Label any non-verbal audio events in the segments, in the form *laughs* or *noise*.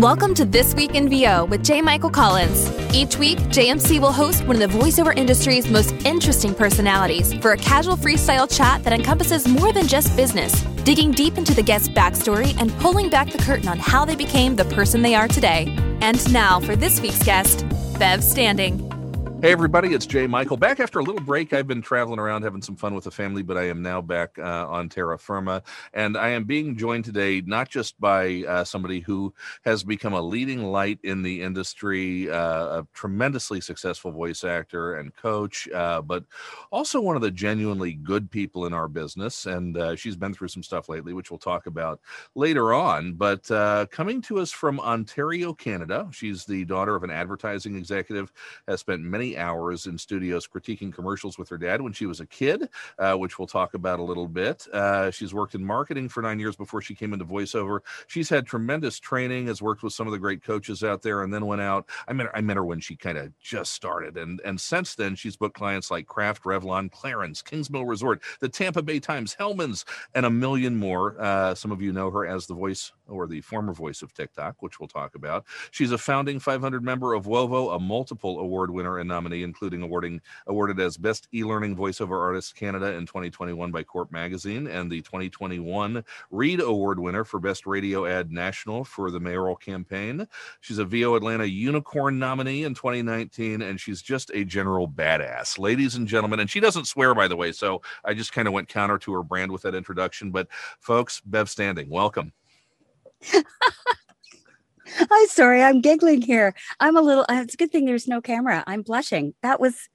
Welcome to This Week in VO with J. Michael Collins. Each week, JMC will host one of the voiceover industry's most interesting personalities for a casual freestyle chat that encompasses more than just business, digging deep into the guest's backstory and pulling back the curtain on how they became the person they are today. And now for this week's guest, Bev Standing. Hey, everybody, it's Jay Michael. Back after a little break. I've been traveling around having some fun with the family, but I am now back uh, on terra firma. And I am being joined today not just by uh, somebody who has become a leading light in the industry, uh, a tremendously successful voice actor and coach, uh, but also one of the genuinely good people in our business. And uh, she's been through some stuff lately, which we'll talk about later on. But uh, coming to us from Ontario, Canada, she's the daughter of an advertising executive, has spent many hours in studios critiquing commercials with her dad when she was a kid, uh, which we'll talk about a little bit. Uh, she's worked in marketing for nine years before she came into voiceover. She's had tremendous training, has worked with some of the great coaches out there, and then went out. I met her, I met her when she kind of just started, and and since then she's booked clients like Kraft, Revlon, Clarins, Kingsmill Resort, the Tampa Bay Times, Hellmann's, and a million more. Uh, some of you know her as the voice or the former voice of TikTok, which we'll talk about. She's a founding 500 member of WOVO, a multiple award winner and nominee, including awarding awarded as Best E-Learning Voiceover Artist Canada in 2021 by Corp Magazine, and the 2021 Reed Award winner for Best Radio Ad National for the mayoral campaign. She's a VO Atlanta Unicorn nominee in 2019, and she's just a general badass, ladies and gentlemen. And she doesn't swear, by the way, so I just kind of went counter to her brand with that introduction. But folks, Bev Standing, welcome. I'm sorry, I'm giggling here. I'm a little, it's a good thing there's no camera. I'm blushing. That was,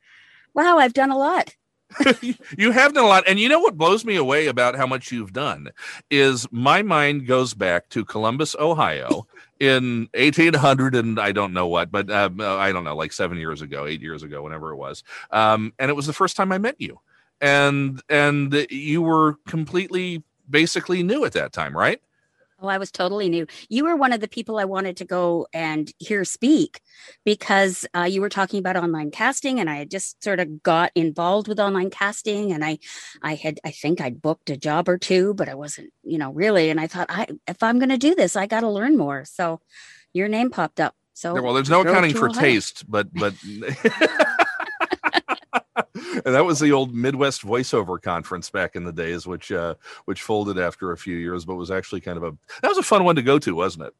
wow, I've done a lot. *laughs* you have done a lot. And you know what blows me away about how much you've done is my mind goes back to Columbus, Ohio in 1800 and I don't know what, but um, I don't know, like seven years ago, eight years ago, whenever it was. Um, and it was the first time I met you. And, and you were completely basically new at that time, right? Oh, I was totally new. You were one of the people I wanted to go and hear speak because uh, you were talking about online casting, and I had just sort of got involved with online casting, and I, I had, I think I'd booked a job or two, but I wasn't, you know, really. And I thought, I, if I'm going to do this, I got to learn more. So, your name popped up. So, well, there's no accounting for Ohio. taste, but but. *laughs* *laughs* and that was the old Midwest voiceover conference back in the days, which uh, which folded after a few years, but was actually kind of a that was a fun one to go to, wasn't it?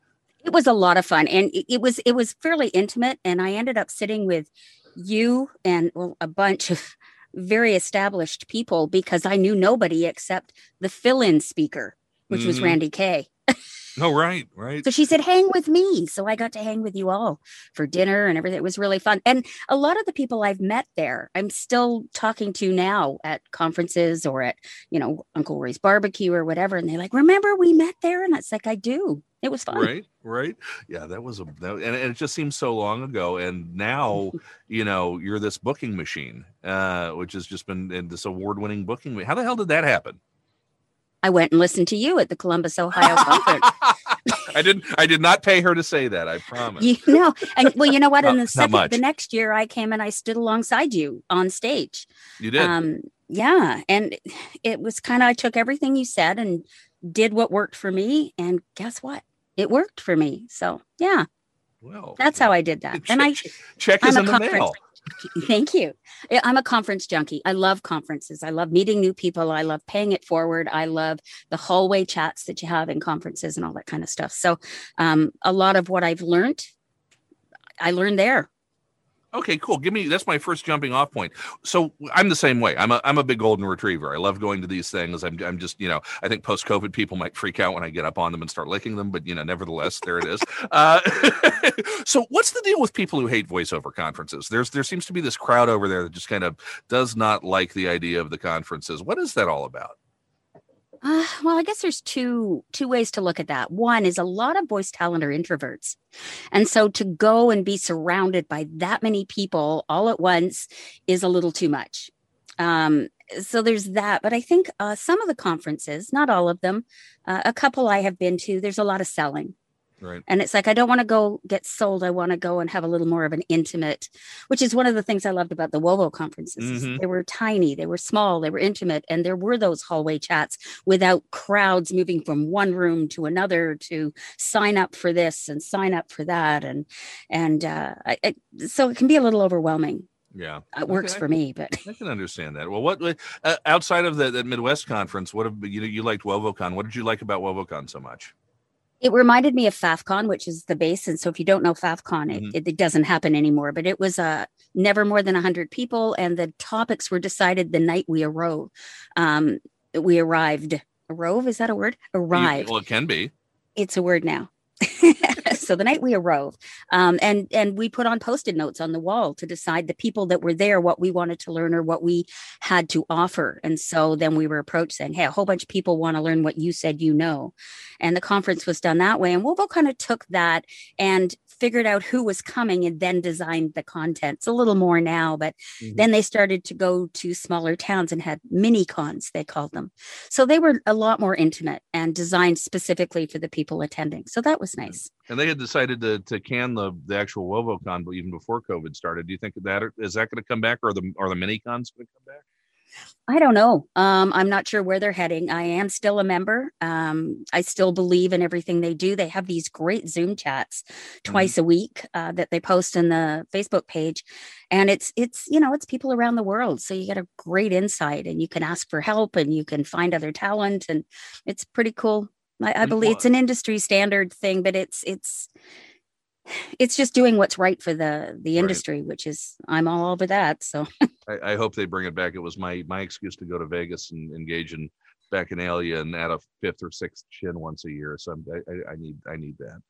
It was a lot of fun, and it, it was it was fairly intimate. And I ended up sitting with you and well, a bunch of very established people because I knew nobody except the fill-in speaker, which mm-hmm. was Randye Kaye. *laughs* Oh, right, right. So she said, hang with me. So I got to hang with you all for dinner and everything. It was really fun. And a lot of the people I've met there, I'm still talking to now at conferences or at, you know, Uncle Ray's barbecue or whatever. And they're like, remember we met there? And it's like, I do. It was fun. Right, right. Yeah, that was a, that, and, and it just seems so long ago. And now, *laughs* you know, you're this booking machine, uh, which has just been in this award winning booking. How the hell did that happen? I went and listened to you at the Columbus, Ohio conference. *laughs* I didn't. I did not pay her to say that. I promise. You know, and well, you know what? in the second, the next year, I came and I stood alongside you on stage. You did. Um, yeah, and it was kind of I took everything you said and did what worked for me, and guess what? It worked for me. So yeah. Well, that's how I did that. Check, and I check is in the mail. Thank you. I'm a conference junkie. I love conferences. I love meeting new people. I love paying it forward. I love the hallway chats that you have in conferences and all that kind of stuff. So, um, a lot of what I've learned, I learned there. Okay, cool. Give me that's my first jumping off point. So I'm the same way. I'm a I'm a big golden retriever. I love going to these things. I'm I'm just you know I think post COVID people might freak out when I get up on them and start licking them, but you know nevertheless there it is. *laughs* Uh, *laughs* so what's the deal with people who hate voiceover conferences? There's there seems to be this crowd over there that just kind of does not like the idea of the conferences. What is that all about? Uh, well, I guess there's two two ways to look at that. One is a lot of voice talent are introverts, and so to go and be surrounded by that many people all at once is a little too much. Um, so there's that. But I think uh, some of the conferences, not all of them, uh, a couple I have been to, there's a lot of selling. Right. And it's like, I don't want to go get sold. I want to go and have a little more of an intimate, which is one of the things I loved about the WOVO conferences. Mhm. They were tiny, they were small, they were intimate, and there were those hallway chats without crowds moving from one room to another to sign up for this and sign up for that. And, and, uh, I, I, so it can be a little overwhelming. Yeah. It works Okay, for me, but I can understand that. Well, what uh, outside of the, the Midwest conference, what have you you liked WovoCon? What did you like about WovoCon so much? It reminded me of FaffCon, which is the base. And so if you don't know FaffCon, it, Mhm. it, it doesn't happen anymore. But it was uh, never more than 100 people. And the topics were decided the night we arose. Um, we arrived. Arove, is that a word? You- Arrived. well, it can be. It's a word now. *laughs* so the night we arose, um, and and we put on post-it notes on the wall to decide the people that were there, what we wanted to learn or what we had to offer. And so then we were approached saying, "Hey, a whole bunch of people want to learn what you said you know," and the conference was done that way. And Wovo kind of took that and figured out who was coming and then designed the content. It's a little more now, but Mhm. then they started to go to smaller towns and had mini cons, they called them. So they were a lot more intimate and designed specifically for the people attending. So that was nice. And they had decided to, to can the, the actual WovoCon, even before COVID started. Do you think that is that going to come back, or the are the mini cons going to come back? I don't know. Um, I'm not sure where they're heading. I am still a member. Um, I still believe in everything they do. They have these great Zoom chats twice a week uh, that they post in the Facebook page, and it's it's you know it's people around the world, so you get a great insight, and you can ask for help, and you can find other talent, and it's pretty cool. I, I believe it's an industry standard thing, but it's it's it's just doing what's right for the the industry, which is I'm all over that. So *laughs* I, I hope they bring it back. It was my my excuse to go to Vegas and engage in bacchanalia and add a fifth or sixth chin once a year. So I'm, I, I- need I need that.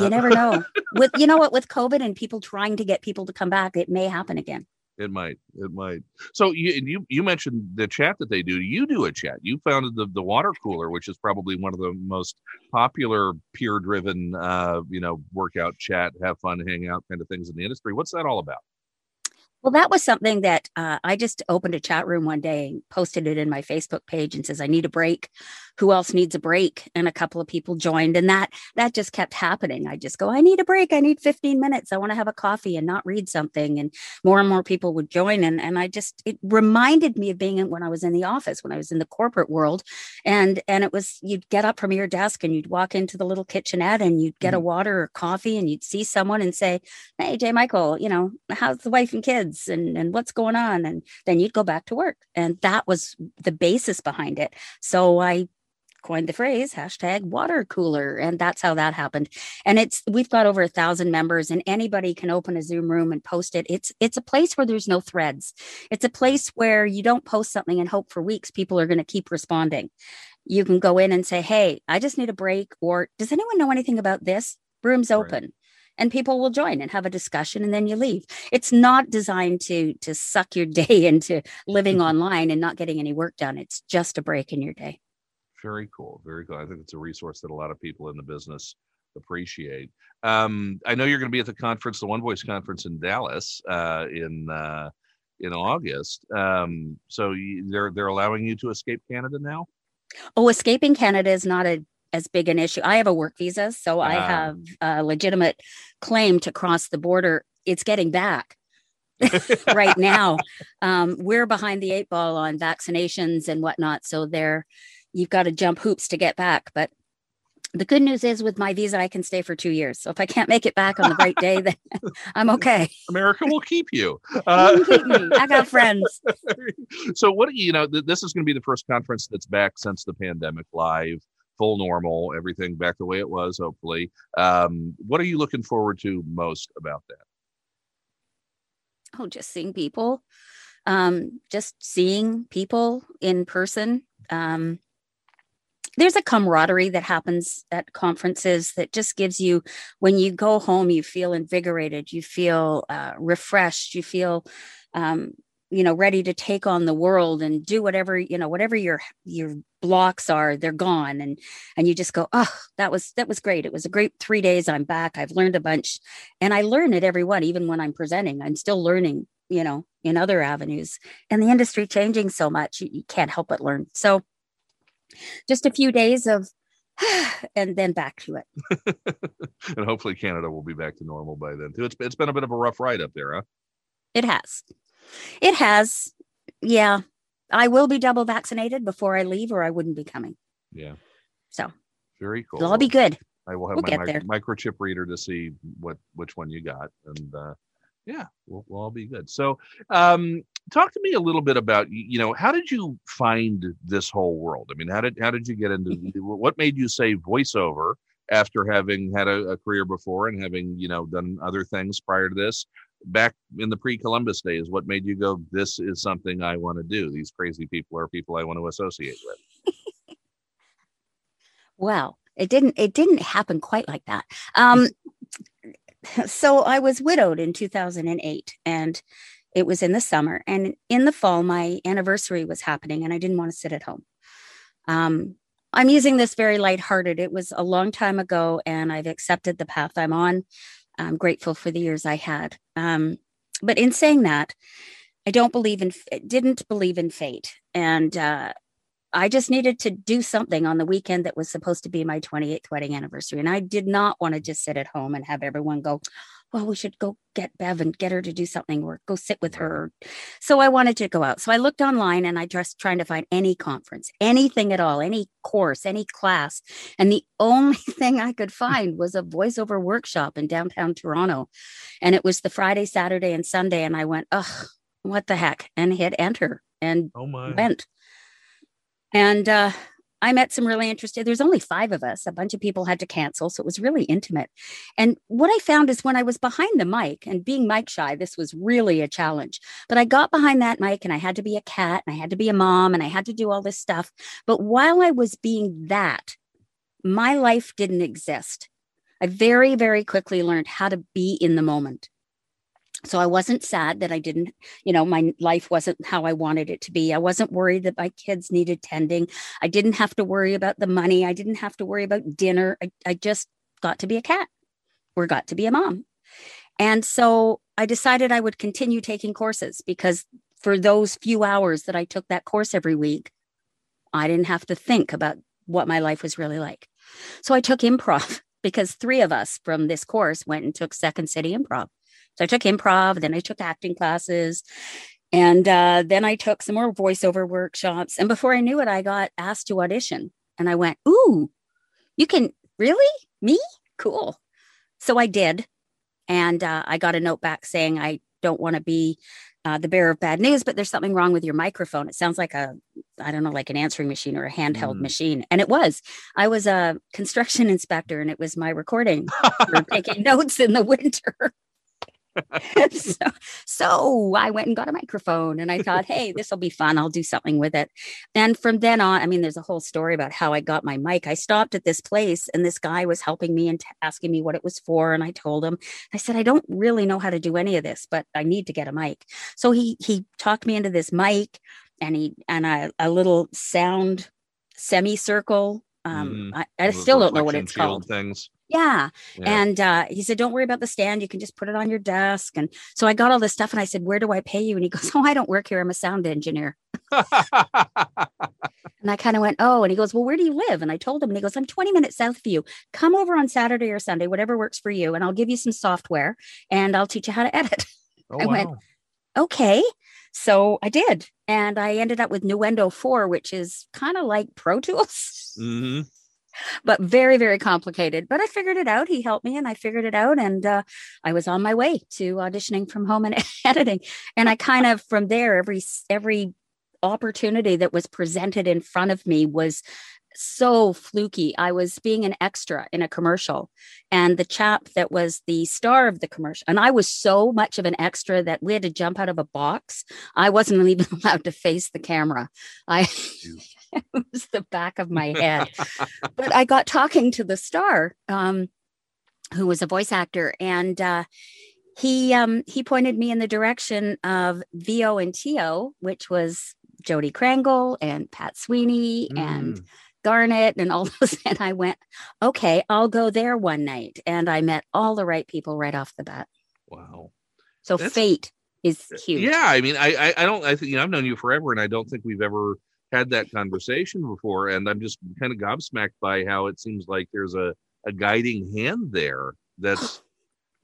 you Uh, never know *laughs* with you know what with covid and people trying to get people to come back it may happen again It might. It might. So you you you mentioned the chat that they do. You do a chat. You founded the the water cooler, which is probably one of the most popular peer driven, uh, you know, workout chat, have fun, hang out kind of things in the industry. What's that all about? well that was something that uh, i just opened a chat room one day and posted it in my facebook page and says i need a break who else needs a break? And a couple of people joined and that that just kept happening. I just go i need a break. I need 15 minutes. I want to have a coffee and not read something. And more and more people would join and, and i just it reminded me of being in, when i was in the office when i was in the corporate world and and it was you'd get up from your desk and you'd walk into the little kitchenette and you'd get a mm-hmm. water or coffee and you'd see someone and say hey jay michael you know how's the wife and kids? And and what's going on? And then you'd go back to work. And that was the basis behind it. So i coined the phrase hashtag water cooler and that's how that happened. And it's we've got over a thousand members and anybody can open a zoom room and post it. It's it's a place where there's no threads. It's a place where you don't post something and hope for weeks people are going to keep responding. You can go in and say hey i just need a break or does anyone know anything about this? Room's Right. open. And people will join and have a discussion and then you leave. It's not designed to to suck your *laughs* day into living mm-hmm. online and not getting any work done. It's just a break in your day Very cool. Very cool. I think it's a resource that a lot of people in the business appreciate. Um, I know you're going to be at the conference, the One Voice conference in Dallas, uh, in uh, in August. Um, so you, they're they're allowing you to escape Canada now. Oh, escaping Canada is not a as big an issue. I have a work visa, so I Ah. have a legitimate claim to cross the border. It's getting back *laughs* right now. *laughs* Um, we're behind the eight ball on vaccinations and whatnot, so there you've got to jump hoops to get back. But the good news is, with my visa, I can stay for two years. So if I can't make it back on the right day, then *laughs* I'm okay. America will keep you. *laughs* Uh, keep me. I got friends. *laughs* so what do you you know? Th- this is going to be the first conference that's back since the pandemic, live, full normal, everything back the way it was. Hopefully, um, what are you looking forward to most about that? oh just seeing people um just seeing people in person um there's a camaraderie that happens at conferences that just gives you when you go home you feel invigorated you feel uh, refreshed you feel um, you know ready to take on the world and do whatever you know whatever your your blocks are they're gone. And and you just go oh that was that was great. It was a great three days. I'm back. I've learned a bunch. And i learn at every one even when i'm presenting. I'm still learning you know in other avenues. And the industry changing so much you, you can't help but learn. So just a few days of *sighs* and then back to it *laughs* and hopefully Canada will be back to normal by then too. It's it's been a bit of a rough ride up there, huh? It has. It has. Yeah. I will be double vaccinated before I leave, or I wouldn't be coming. Yeah. So very cool. It'll all be good. I will have we'll my mic- microchip reader to see what which one you got, and uh, yeah, we'll, we'll all be good. So, um, talk to me a little bit about you know how did you find this whole world? I mean, how did how did you get into *laughs* what made you say voiceover after having had a, a career before and having you know done other things prior to this? Back in the pre-Columbus days, what made you go? This is something I want to do. These crazy people are people I want to associate with. well, it didn't. It didn't happen quite like that. Um, *laughs* so I was widowed in 2008, and it was in the summer. And in the fall, my anniversary was happening, and I didn't want to sit at home. Um, I'm using this very lighthearted. It was a long time ago, and I've accepted the path I'm on. I'm grateful for the years I had. Um, but in saying that, I don't believe in, didn't believe in fate, and uh, I just needed to do something on the weekend that was supposed to be my 28th wedding anniversary. And I did not want to just sit at home and have everyone go, well, we should go get Bev and get her to do something or go sit with her. So I wanted to go out. So I looked online and I just trying to find any conference, anything at all, any course, any class. And the *laughs* only thing I could find was a voiceover workshop in downtown Toronto. And it was the Friday, Saturday, and Sunday. And I went, ugh, what the heck? And hit enter and oh went. And uh, I met some really interesting. There's only five of us. A bunch of people had to cancel, so it was really intimate. And what I found is when I was behind the mic and being mic shy, this was really a challenge. But I got behind that mic and I had to be a cat and I had to be a mom and I had to do all this stuff. But while I was being that, my life didn't exist. I very, very quickly learned how to be in the moment so i wasn't sad that i didn't you know my life wasn't how i wanted it to be. I wasn't worried that my kids needed tending. I didn't have to worry about the money. I didn't have to worry about dinner. I, I just got to be a cat or got to be a mom. And so i decided i would continue taking courses because for those few hours that i took that course every week i didn't have to think about what my life was really like. So i took improv *laughs* because three of us from this course went and took second city improv so I took improv, then I took acting classes, and uh, then I took some more voiceover workshops. And before I knew it, I got asked to audition. And I went, Ooh, you can really? Me? Cool. So I did. And uh, I got a note back saying, I don't want to be uh, the bearer of bad news, but there's something wrong with your microphone. It sounds like a, I don't know, like an answering machine or a handheld mm. machine. And it was. I was a construction *laughs* inspector and it was my recording *laughs* for taking notes in the winter. *laughs* so, so I went and got a microphone and I thought, hey, this will be fun. I'll do something with it. And from then on, I mean, there's a whole story about how I got my mic. I stopped at this place and this guy was helping me and t- asking me what it was for. And I told him, I said, I don't really know how to do any of this, but I need to get a mic. So he he talked me into this mic and he and a, a little sound semicircle um, mm, I, I still don't know what it's called. Things. Yeah. yeah. And uh, he said, Don't worry about the stand. You can just put it on your desk. And so I got all this stuff and I said, Where do I pay you? And he goes, Oh, I don't work here. I'm a sound engineer. *laughs* and I kind of went, Oh, and he goes, Well, where do you live? And I told him, and he goes, I'm 20 minutes south of you. Come over on Saturday or Sunday, whatever works for you. And I'll give you some software and I'll teach you how to edit. Oh, I wow. went, Okay. So I did. And I ended up with Nuendo 4, which is kind of like Pro Tools. Mm-hmm but very very complicated but i figured it out he helped me and i figured it out and uh, i was on my way to auditioning from home and *laughs* editing and i kind of from there every every opportunity that was presented in front of me was so fluky. I was being an extra in a commercial, and the chap that was the star of the commercial, and I was so much of an extra that we had to jump out of a box. I wasn't *laughs* even allowed to face the camera. I *laughs* it was the back of my head. *laughs* but I got talking to the star, um, who was a voice actor, and uh, he um, he pointed me in the direction of VO and TO, which was Jodi Krangle and Pat Sweeney mm. and Garnet and all *laughs* those. And I went, okay, I'll go there one night. And I met all the right people right off the bat. Wow. So That's, fate is huge. Yeah. I mean, I, I, I don't, I think, you know, I've known you forever and I don't think we've ever had that conversation before. And I'm just kind of gobsmacked by how it seems like there's a, a guiding hand there that's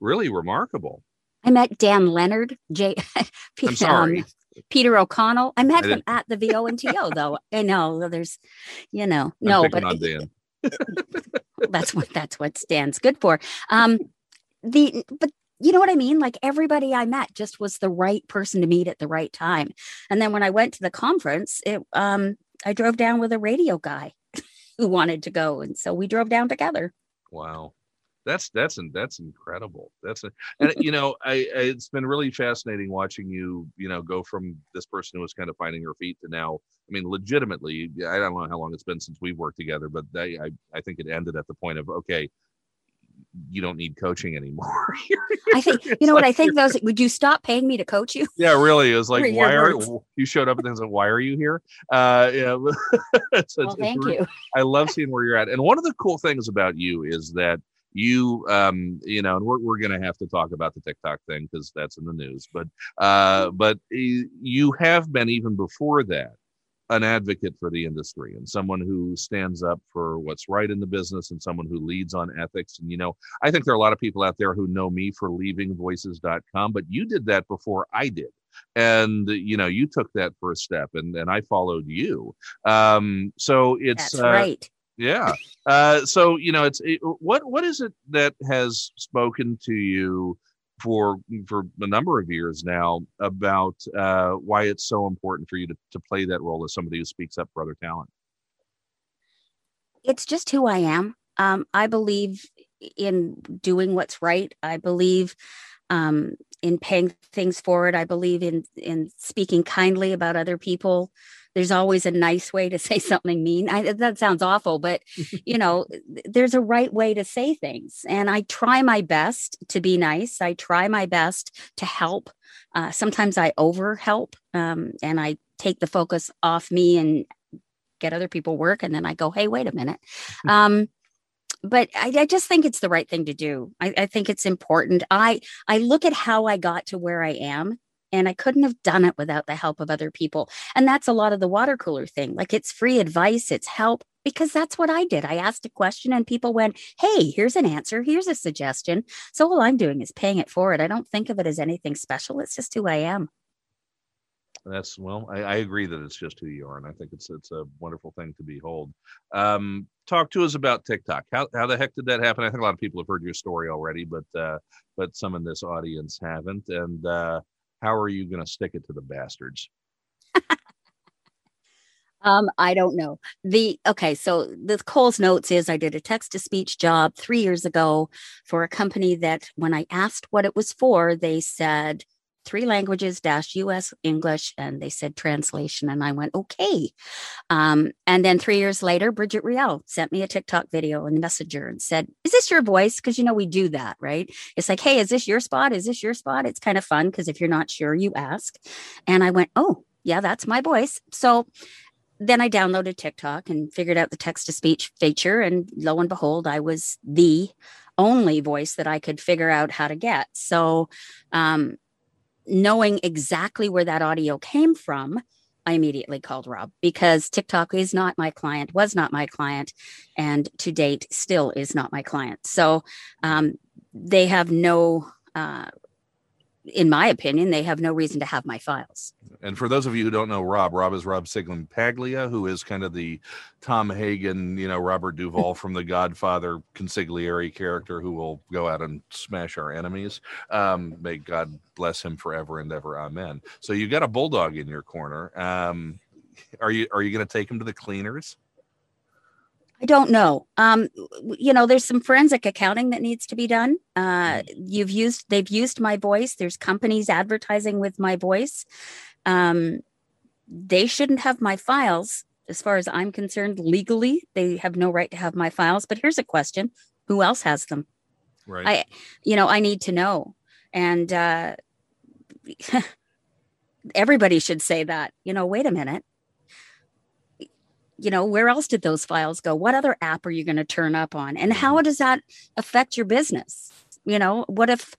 really remarkable. I met Dan Lenard, J. *laughs* I'm sorry. Um, Peter O'Connell. I met I him at the VO and TO *laughs* though. I know there's, you know, no, but on Dan. *laughs* that's what that's what Stan's good for. Um, the but you know what I mean? Like everybody I met just was the right person to meet at the right time. And then when I went to the conference, it um I drove down with a radio guy *laughs* who wanted to go, and so we drove down together. Wow. That's that's that's incredible. That's a, and you know I, I it's been really fascinating watching you you know go from this person who was kind of finding her feet to now I mean legitimately I don't know how long it's been since we've worked together but I I, I think it ended at the point of okay you don't need coaching anymore. *laughs* I think you know what I think. Those would you stop paying me to coach you? Yeah, really. It was like, why are you showed up and then said, why are you here? Uh, yeah, *laughs* Well, thank you. I love seeing where you're at. And one of the cool things about you is that you, um, you know, and we're, we're going to have to talk about the TikTok thing because that's in the news, but, uh, but you have been even before that an advocate for the industry and someone who stands up for what's right in the business and someone who leads on ethics. And, you know, I think there are a lot of people out there who know me for leaving voices.com, but you did that before I did. And, you know, you took that first step and, and I followed you. Um, so it's, That's uh, right. yeah. Uh, so you know, it's it, what what is it that has spoken to you for for a number of years now about uh, why it's so important for you to to play that role as somebody who speaks up for other talent? it's just who I am. Um, I believe in doing what's right. I believe um, in paying things forward. I believe in in speaking kindly about other people. There's always a nice way to *laughs* say something mean. I, that sounds awful, but *laughs* you know, there's a right way to say things, and I try my best to be nice. I try my best to help. Uh, sometimes I over help, um, and I take the focus off me and get other people work and then i go hey wait a minute *laughs* um but I, I just think it's the right thing to do I, I think it's important i i look at how i got to where i am and i couldn't have done it without the help of other people and that's a lot of the water cooler thing like it's free advice it's help because that's what i did i asked a question and people went hey here's an answer here's a suggestion so all i'm doing is paying it forward i don't think of it as anything special it's just who i am That's well, I, I agree that it's just who you are, and I think it's it's a wonderful thing to behold. Um, talk to us about TikTok. How how the heck did that happen? I think a lot of people have heard your story already, but uh, but some in this audience haven't. And uh, how are you going to stick it to the bastards? *laughs* Um, I don't know. The okay, so the Cole's notes is I did a text to speech job three years ago for a company that when I asked what it was for, they said three languages dash US English and they said translation. And I went, okay. Um, and then three years later, Bridget Riel sent me a TikTok video in the messenger and said, Is this your voice? Because you know, we do that, right? It's like, hey, is this your spot? Is this your spot? It's kind of fun because if you're not sure, you ask. And I went, Oh, yeah, that's my voice. So then I downloaded TikTok and figured out the text to speech feature. And lo and behold, I was the only voice that I could figure out how to get. So, um, knowing exactly where that audio came from, I immediately called Rob because TikTok is not my client, was not my client, and to date still is not my client. So um, they have no, uh, in my opinion, they have no reason to have my files. And for those of you who don't know Rob, Rob is Rob Sciglimpaglia, who is kind of the Tom Hagen, you know, Robert *laughs* Duvall from the Godfather consigliere character who will go out and smash our enemies. Um, may God bless him forever and ever. Amen. So you got a bulldog in your corner. Um, are you are you going to take him to the cleaners? I don't know. Um, you know, there's some forensic accounting that needs to be done. Uh, you've used, they've used my voice. There's companies advertising with my voice. Um, they shouldn't have my files, as far as I'm concerned. Legally, they have no right to have my files. But here's a question: Who else has them? Right. I, you know, I need to know. And uh, *laughs* everybody should say that. You know, wait a minute. You know, where else did those files go? What other app are you going to turn up on? And how does that affect your business? You know, what if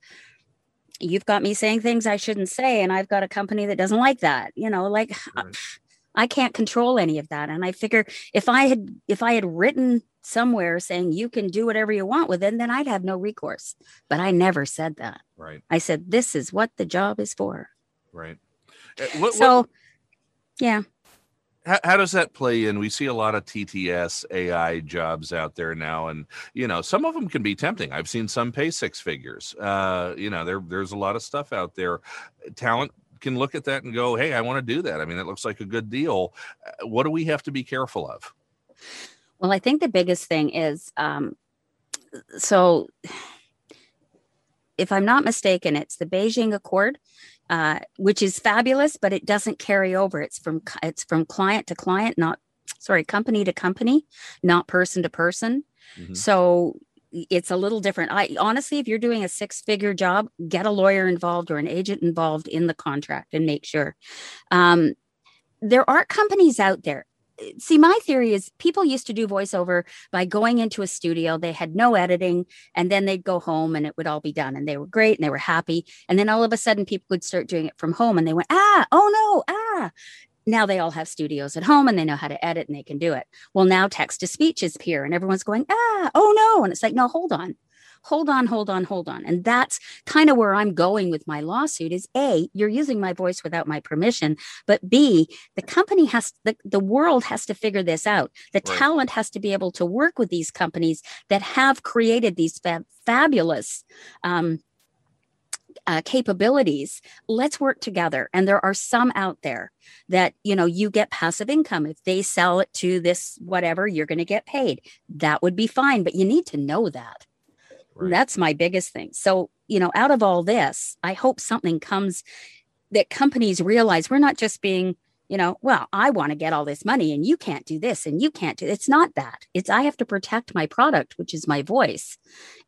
you've got me saying things I shouldn't say and I've got a company that doesn't like that? You know, like Right. I can't control any of that. And I figure if I had if I had written somewhere saying you can do whatever you want with it, then I'd have no recourse. But I never said that. Right. I said this is what the job is for. Right. Uh, What, so what, yeah. How, how does that play in? We see a lot of TTS AI jobs out there now, and you know some of them can be tempting. I've seen some pay six figures. Uh, you know, there there's a lot of stuff out there. Talent can look at that and go, "Hey, I want to do that." I mean, it looks like a good deal. Uh, What do we have to be careful of? Well, I think the biggest thing is um, so *sighs* if I'm not mistaken, it's the Beijing Accord, uh, which is fabulous, but it doesn't carry over. It's from it's from client to client, not sorry, company to company, not person to person. Mhm. So it's a little different. I honestly, if you're doing a six figure job, get a lawyer involved or an agent involved in the contract and make sure. Um, there are companies out there. See, my theory is people used to do voiceover by going into a studio. They had no editing, and then they'd go home and it would all be done. And they were great and they were happy. And then all of a sudden, people would start doing it from home and they went, ah, oh no, ah. Now they all have studios at home and they know how to edit and they can do it. Well, now text to speech is here and everyone's going, ah, oh no. And it's like, no, hold on hold on hold on hold on. And that's kind of where i'm going with my lawsuit is a you're using my voice without my permission but b the company has the, the world has to figure this out. The Right. talent has to be able to work with these companies that have created these fab- fabulous um, uh, capabilities. Let's work together. And there are some out there that you know you get passive income. If they sell it to this whatever you're going to get paid. That would be fine but you need to know that Right. that's my biggest thing. So, you know, out of all this, I hope something comes that companies realize we're not just being, you know, well, I want to get all this money and you can't do this and you can't do it's not that. It's I have to protect my product, which is my voice.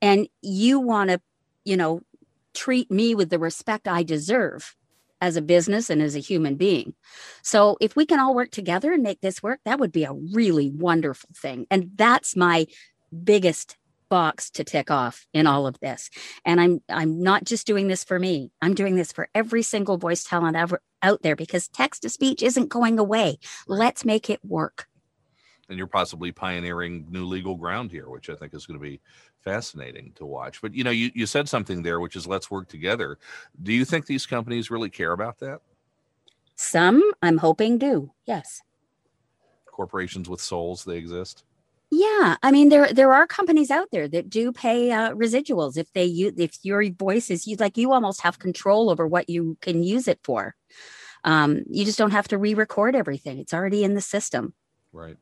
And you want to, you know, treat me with the respect I deserve as a business and as a human being. So, if we can all work together and make this work, that would be a really wonderful thing. And that's my biggest box to tick off in all of this and i'm i'm not just doing this for me i'm doing this for every single voice talent ever out there because text to speech isn't going away let's make it work and you're possibly pioneering new legal ground here, which I think is going to be fascinating to watch. But you know, you, you said something there, which is let's work together. Do you think these companies really care about that? some i'm hoping do yes Corporations with souls, they exist. Yeah i mean there there are companies out there that do pay uh, residuals if they use if your voice is you like you almost have control over what you can use it for um, you just don't have to re-record everything it's already in the system Right.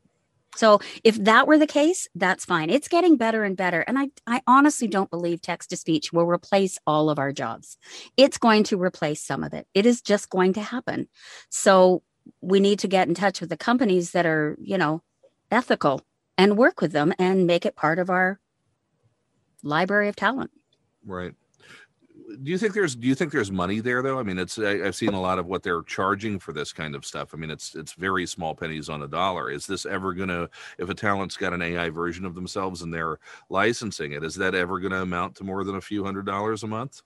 So if that were the case, that's fine. It's getting better and better. And I, I honestly don't believe text to speech will replace all of our jobs. It's going to replace some of it. It is just going to happen. So we need to get in touch with the companies that are, you know, ethical and work with them and make it part of our library of talent. Right. Do you think there's do you think there's money there though? I mean, it's I, I've seen a lot of what they're charging for this kind of stuff. I mean, it's it's very small pennies on a dollar. Is this ever gonna if a talent's got an AI version of themselves and they're licensing it, is that ever gonna amount to more than a few hundred dollars a month?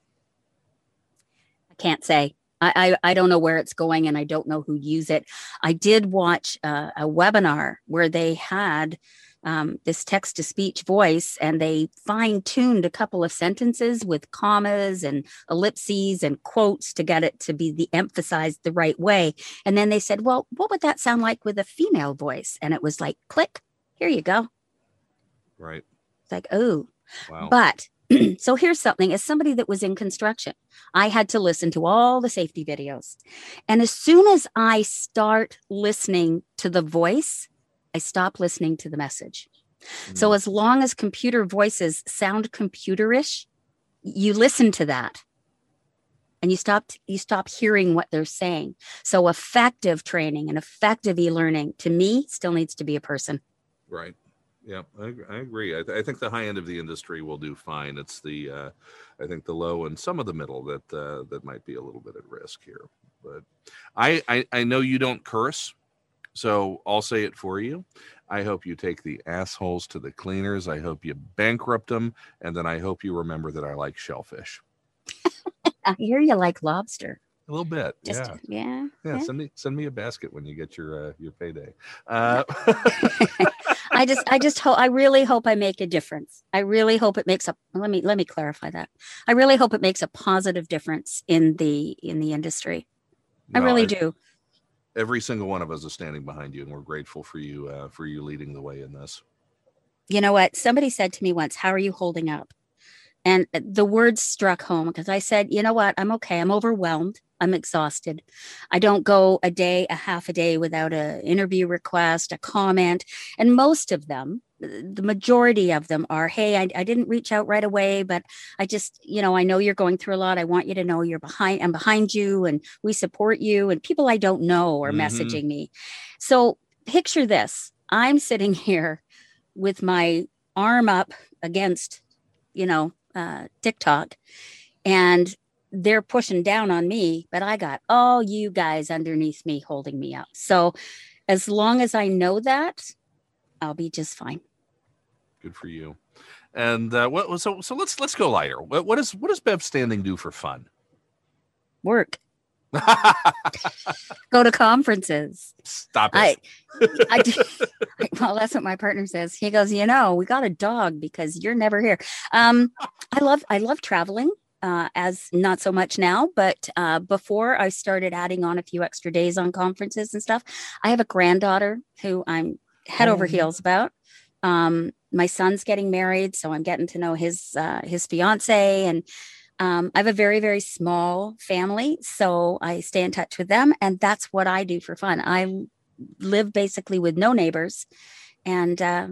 I can't say. I, I, I don't know where it's going and I don't know who use it. I did watch uh, a webinar where they had um, this text to speech voice and they fine tuned a couple of sentences with commas and ellipses and quotes to get it to be the emphasized the right way. And then they said, well, what would that sound like with a female voice? And it was like, click, here you go. Right. It's like, oh, Wow. but *clears throat* so here's something as somebody that was in construction, I had to listen to all the safety videos. And as soon as I start listening to the voice, I stop listening to the message. So Mm. as long as computer voices sound computerish, you listen to that. And you stop you stop hearing what they're saying. So effective training and effective e-learning to me still needs to be a person. Right. Yeah, I, I agree. I, th- I think the high end of the industry will do fine. It's the, uh, I think the low and some of the middle that uh, that might be a little bit at risk here. But I, I I know you don't curse, so I'll say it for you. I hope you take the assholes to the cleaners. I hope you bankrupt them, and then I hope you remember that I like shellfish. *laughs* I hear you like lobster. A little bit. Just yeah. yeah. yeah. yeah. Send me send me a basket when you get your uh, your payday. Uh, *laughs* I just I just hope I really hope I make a difference. I really hope it makes a let me let me clarify that. I really hope it makes a positive difference in the in the industry. I no, really do. Every single one of us is standing behind you, and we're grateful for you uh, for you leading the way in this. You know what? Somebody said to me once, "How are you holding up?" And the words struck home because I said, "You know what? I'm okay. I'm overwhelmed. I'm exhausted. I don't go a day, a half a day without an interview request, a comment. And most of them, the majority of them are, hey, I, I, didn't reach out right away, but I just, you know, I know you're going through a lot. I want you to know you're behind, I'm behind you and we support you. And people I don't know are mm-hmm. messaging me. So picture this I'm sitting *laughs* here with my arm up against, you know, uh, TikTok. And they're pushing down on me, but I got all you guys underneath me holding me up. So as long as I know that, I'll be just fine. Good for you. And uh, what so so let's let's go lighter. What what is what does Bev Standing do for fun? Work. *laughs* go to conferences. Stop it. I, I do, *laughs* well, that's what my partner says. He goes, you know, we got a dog because you're never here. Um, I love I love traveling uh, as not so much now, but uh, before I started adding on a few extra days on conferences and stuff, I have a granddaughter who I'm head oh. over heels about. Um, my son's getting married, so I'm getting to know his uh, his fiance, and um, I have a very very small family, so I stay in touch with them, and that's what I do for fun. I live basically with no neighbors, and uh,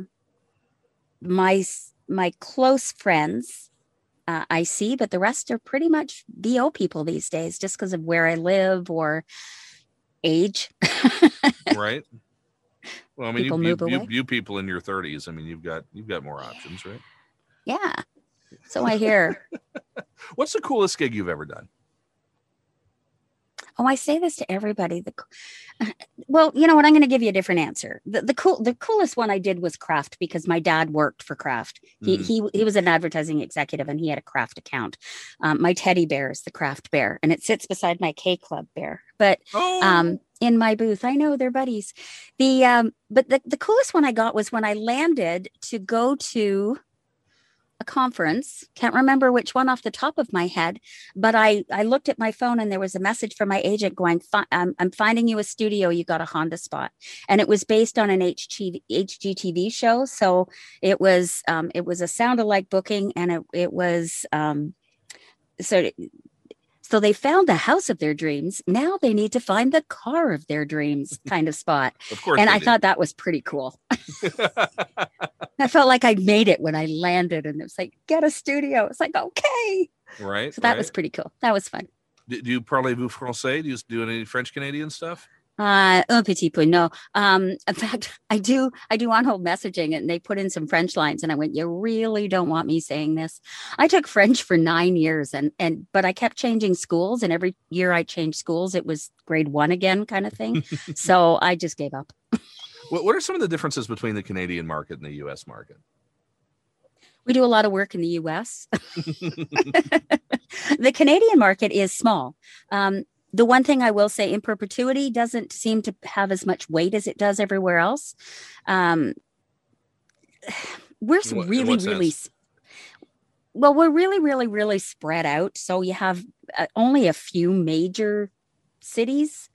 my my close friends uh, I see, but the rest are pretty much VO people these days just because of where I live or age. right. Well, I mean, you, you, you, you, people in your 30s, I mean, you've got you've got more options, right? Yeah. So I hear. *laughs* What's the coolest gig you've ever done? Oh, I say this to everybody. The *laughs* well, you know what? I'm going to give you a different answer. The, the cool, the coolest one I did was Kraft because my dad worked for Kraft. He mm. he he was an advertising executive and he had a Kraft account. Um, my teddy bear is the Kraft bear, and it sits beside my K Club bear. But oh. um, in my booth, I know they're buddies. The um, but the the coolest one I got was when I landed to go to a conference. Can't remember which one off the top of my head but i i looked at my phone and there was a message from my agent going I'm, I'm finding you a studio. You got a honda spot. And it was based on an HG, hgtv show. So it was um, it was a sound alike booking and it, it was um, so so they found the house of their dreams. Now they need to find the car of their dreams *laughs* kind of spot. of course. And I did. thought that was pretty cool. *laughs* I felt like I made it when I landed and it was like, get a studio. It's like, okay. Right. So that right. was pretty cool. That was fun. Do, do you parlez-vous français? Do you do any French Canadian stuff? Uh, un petit peu. No. Um, *laughs* in fact, I do, I do on hold messaging and they put in some French lines and I went, you really don't want me saying this. I took French for nine years and, and, but I kept changing schools and every year I changed schools, it was grade one again kind of thing. *laughs* so I just gave up. what, what are some of the differences between the Canadian market and the US market? We do a lot of work in the US. *laughs* the Canadian market is small. Um, the one thing I will say in perpetuity doesn't seem to have as much weight as it does everywhere else. Um, *sighs* we're what, really, really, well, we're really, really, really spread out. So you have uh, only a few major cities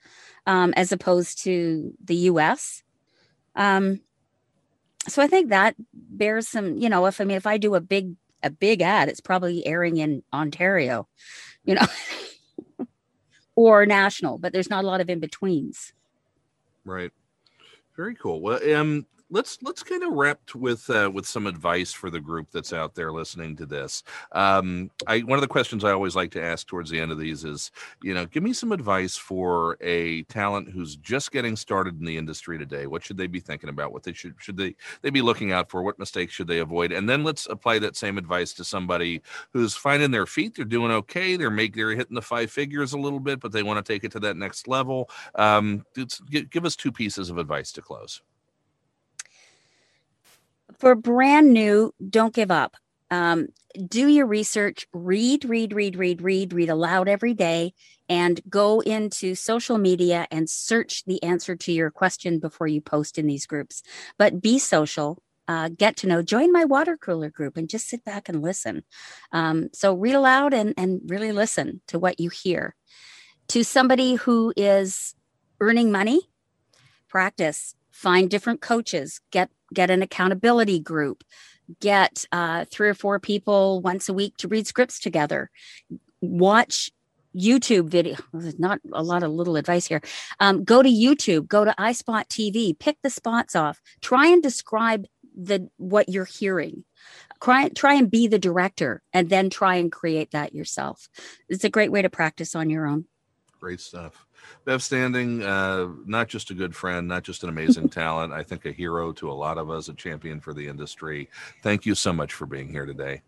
um, as opposed to the US. Um, so I think that bears some, you know, if I mean, if I do a big, a big ad, it's probably airing in Ontario, you know. *laughs* or national, but there's not a lot of in betweens. Right. Very cool. Well, um, let's let's kind of wrap with uh, with some advice for the group that's out there listening to this. Um, I one of the questions I always like to ask towards the end of these is, you know, give me some advice for a talent who's just getting started in the industry today. What should they be thinking about? What they should should they they be looking out for? What mistakes should they avoid? And then let's apply that same advice to somebody who's finding their feet. They're doing okay. They're make they're hitting the five figures a little bit, but they want to take it to that next level. Um, give us two pieces of advice to close for brand new, don't give up. Um, do your research, read, read, read, read, read, read aloud every day, and go into social media and search the answer to your question before you post in these groups. But be social, uh, get to know, join my water cooler group and just sit back and listen. Um, so read aloud and, and really listen to what you hear. To somebody who is earning money, practice, find different coaches, get get an accountability group, get uh, three or four people once a week to read scripts together, watch YouTube video. Not a lot of little advice here. Um, go to YouTube, go to iSpot TV, pick the spots off, try and describe the what you're hearing. Try, try and be the director and then try and create that yourself. It's a great way to practice on your own. Great stuff. Bev Standing, uh, not just a good friend, not just an amazing *laughs* talent, I think a hero to a lot of us, a champion for the industry. Thank you so much for being here today.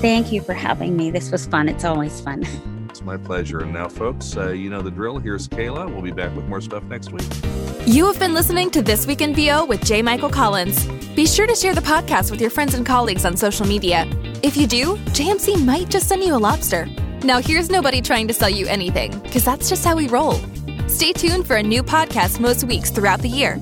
Thank you for having me. This was fun. It's always fun. It's my pleasure. And now, folks, uh, you know the drill. Here's Kayla. We'll be back with more stuff next week. You have been listening to This Week in VO with J. Michael Collins. Be sure to share the podcast with your friends and colleagues on social media. If you do, JMC might just send you a lobster. Now, here's nobody trying to sell you anything, because that's just how we roll. Stay tuned for a new podcast most weeks throughout the year.